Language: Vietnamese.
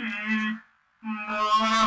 ভালোবাসি আমার